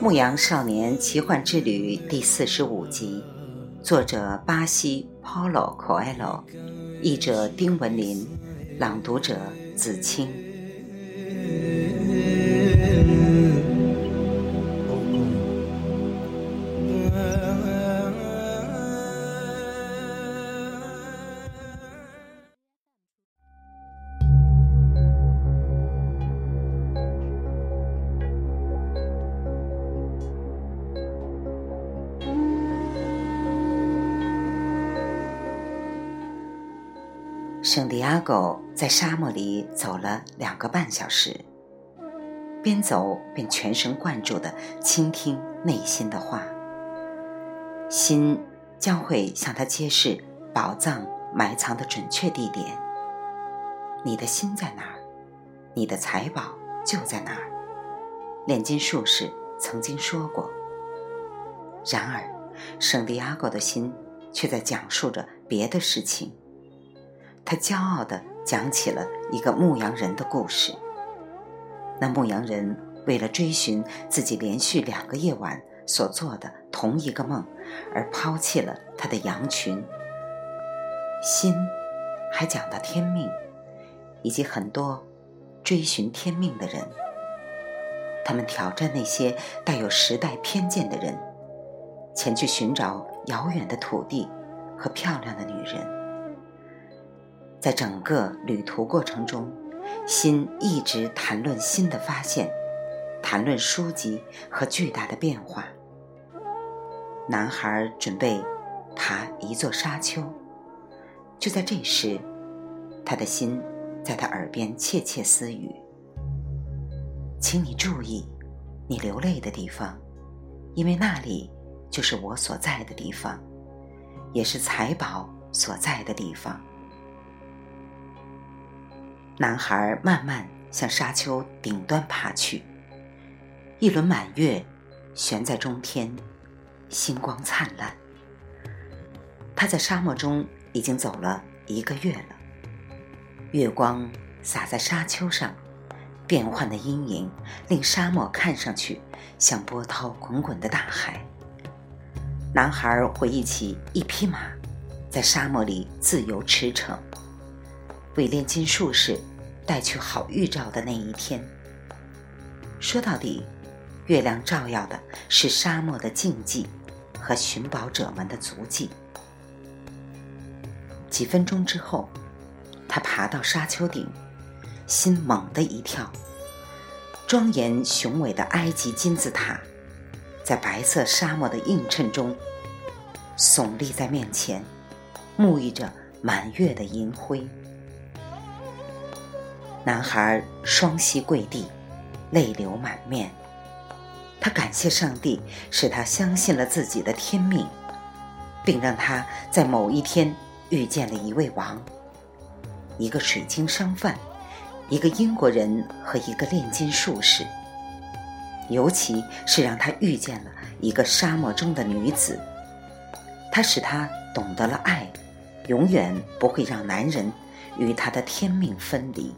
牧羊少年奇幻之旅》第四十五集，作者巴西 Paulo Coelho，译者丁文林，朗读者子清。圣地亚哥在沙漠里走了两个半小时，边走边全神贯注地倾听内心的话。心将会向他揭示宝藏埋藏的准确地点。你的心在哪儿？你的财宝就在哪儿。炼金术士曾经说过。然而，圣地亚哥的心却在讲述着别的事情。他骄傲地讲起了一个牧羊人的故事。那牧羊人为了追寻自己连续两个夜晚所做的同一个梦，而抛弃了他的羊群。心还讲到天命，以及很多追寻天命的人。他们挑战那些带有时代偏见的人，前去寻找遥远的土地和漂亮的女人。在整个旅途过程中，心一直谈论新的发现，谈论书籍和巨大的变化。男孩准备爬一座沙丘，就在这时，他的心在他耳边窃窃私语：“请你注意，你流泪的地方，因为那里就是我所在的地方，也是财宝所在的地方。”男孩慢慢向沙丘顶端爬去。一轮满月悬在中天，星光灿烂。他在沙漠中已经走了一个月了。月光洒在沙丘上，变幻的阴影令沙漠看上去像波涛滚滚的大海。男孩回忆起一匹马在沙漠里自由驰骋。为炼金术士带去好预兆的那一天。说到底，月亮照耀的是沙漠的静寂和寻宝者们的足迹。几分钟之后，他爬到沙丘顶，心猛地一跳。庄严雄伟的埃及金字塔，在白色沙漠的映衬中耸立在面前，沐浴着满月的银辉。男孩双膝跪地，泪流满面。他感谢上帝，使他相信了自己的天命，并让他在某一天遇见了一位王，一个水晶商贩，一个英国人和一个炼金术士。尤其是让他遇见了一个沙漠中的女子，他使他懂得了爱，永远不会让男人与他的天命分离。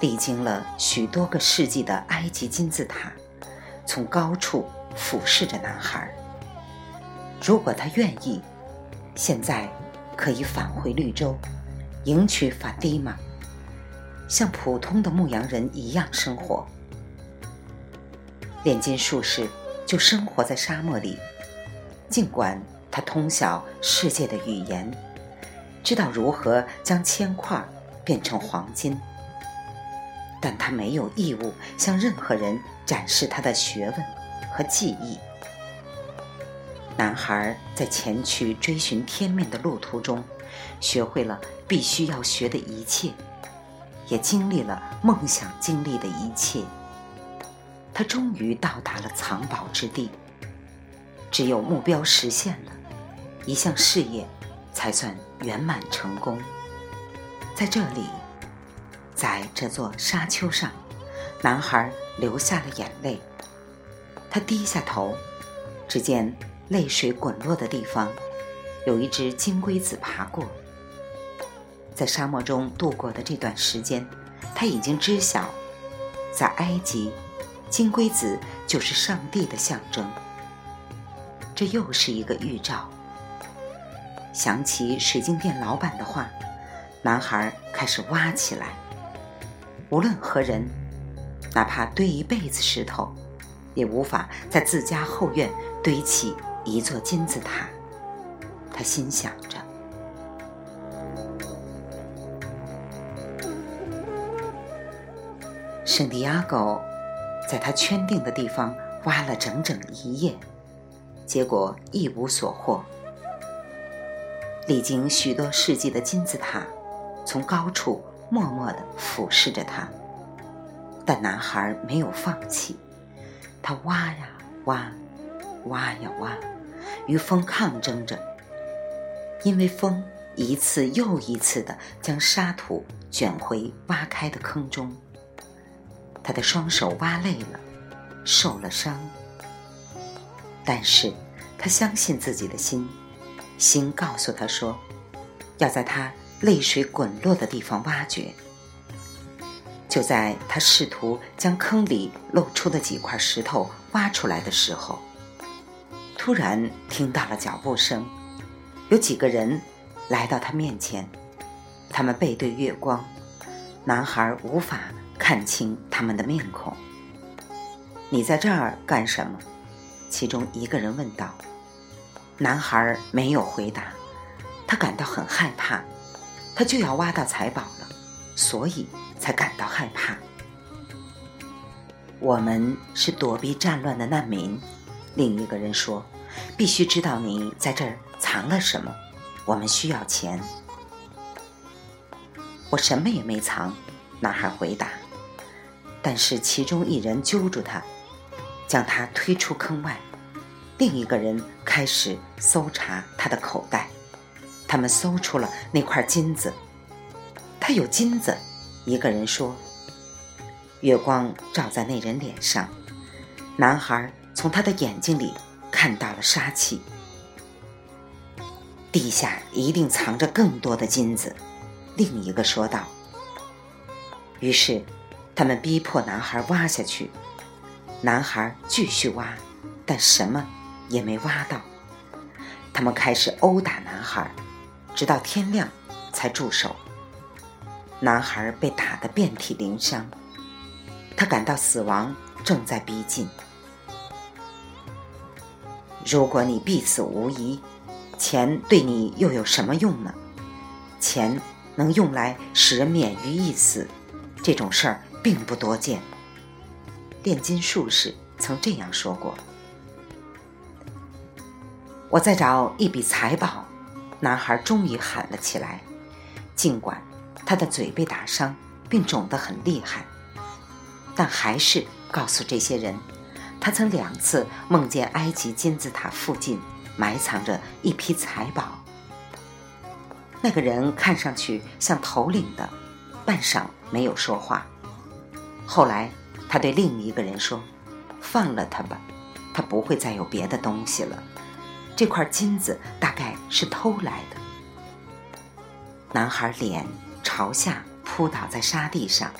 历经了许多个世纪的埃及金字塔，从高处俯视着男孩。如果他愿意，现在可以返回绿洲，迎娶法蒂玛，像普通的牧羊人一样生活。炼金术士就生活在沙漠里，尽管他通晓世界的语言，知道如何将铅块变成黄金。但他没有义务向任何人展示他的学问和技艺。男孩在前去追寻天命的路途中，学会了必须要学的一切，也经历了梦想经历的一切。他终于到达了藏宝之地。只有目标实现了，一项事业才算圆满成功。在这里。在这座沙丘上，男孩流下了眼泪。他低下头，只见泪水滚落的地方，有一只金龟子爬过。在沙漠中度过的这段时间，他已经知晓，在埃及金龟子就是上帝的象征。这又是一个预兆。想起水晶店老板的话，男孩开始挖起来。无论何人，哪怕堆一辈子石头，也无法在自家后院堆起一座金字塔。他心想着。圣地亚哥在他圈定的地方挖了整整一夜，结果一无所获。历经许多世纪的金字塔，从高处默默地俯视着他，但男孩没有放弃，他挖呀挖，挖呀挖，与风抗争着，因为风一次又一次地将沙土卷回挖开的坑中。他的双手挖累了，受了伤，但是他相信自己的心，心告诉他说，要在他泪水滚落的地方挖掘。就在他试图将坑里露出的几块石头挖出来的时候，突然听到了脚步声，有几个人来到他面前，他们背对月光，男孩无法。看清他们的面孔。你在这儿干什么？其中一个人问道。男孩没有回答，他感到很害怕，他就要挖到财宝了，所以才感到害怕。我们是躲避战乱的难民。另一个人说：“必须知道你在这儿藏了什么。我们需要钱。”我什么也没藏。男孩回答。但是其中一人揪住他，将他推出坑外；另一个人开始搜查他的口袋，他们搜出了那块金子。他有金子，一个人说。月光照在那人脸上，男孩从他的眼睛里看到了杀气。地下一定藏着更多的金子，另一个说道。于是。他们逼迫男孩挖下去，男孩继续挖，但什么也没挖到。他们开始殴打男孩，直到天亮才住手。男孩被打得遍体鳞伤，他感到死亡正在逼近。如果你必死无疑，钱对你又有什么用呢？钱能用来使人免于一死，这种事儿。并不多见。炼金术士曾这样说过：“我在找一笔财宝。”男孩终于喊了起来，尽管他的嘴被打伤并肿得很厉害，但还是告诉这些人，他曾两次梦见埃及金字塔附近埋藏着一批财宝。那个人看上去像头领的，半晌没有说话。后来，他对另一个人说：“放了他吧，他不会再有别的东西了。这块金子大概是偷来的。”男孩脸朝下扑倒在沙地上，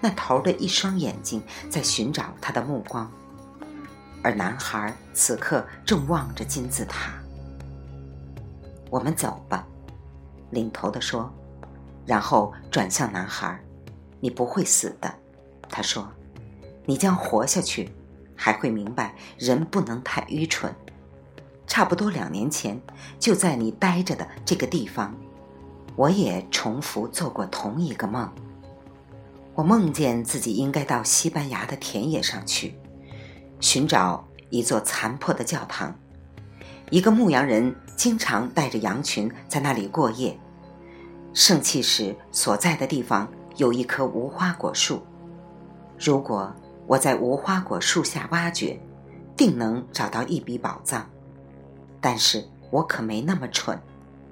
那头的一双眼睛在寻找他的目光，而男孩此刻正望着金字塔。我们走吧，领头的说，然后转向男孩。你不会死的，他说：“你将活下去，还会明白人不能太愚蠢。”差不多两年前，就在你待着的这个地方，我也重复做过同一个梦。我梦见自己应该到西班牙的田野上去，寻找一座残破的教堂。一个牧羊人经常带着羊群在那里过夜。圣器使所在的地方。有一棵无花果树，如果我在无花果树下挖掘，定能找到一笔宝藏。但是我可没那么蠢，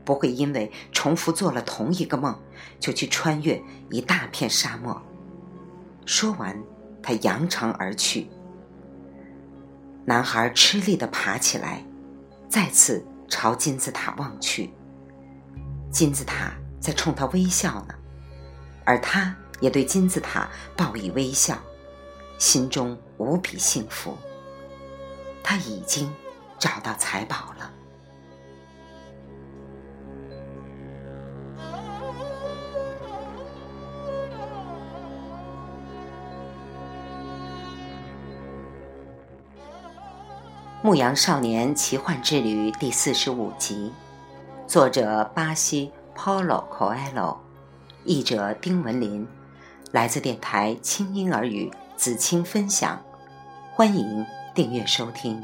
不会因为重复做了同一个梦，就去穿越一大片沙漠。说完，他扬长而去。男孩吃力地爬起来，再次朝金字塔望去。金字塔在冲他微笑呢。而他也对金字塔报以微笑，心中无比幸福。他已经找到财宝了。《牧羊少年奇幻之旅》第四十五集，作者巴西 Paulo Coelho，译者丁文林，来自电台轻音耳语子青分享，欢迎订阅收听。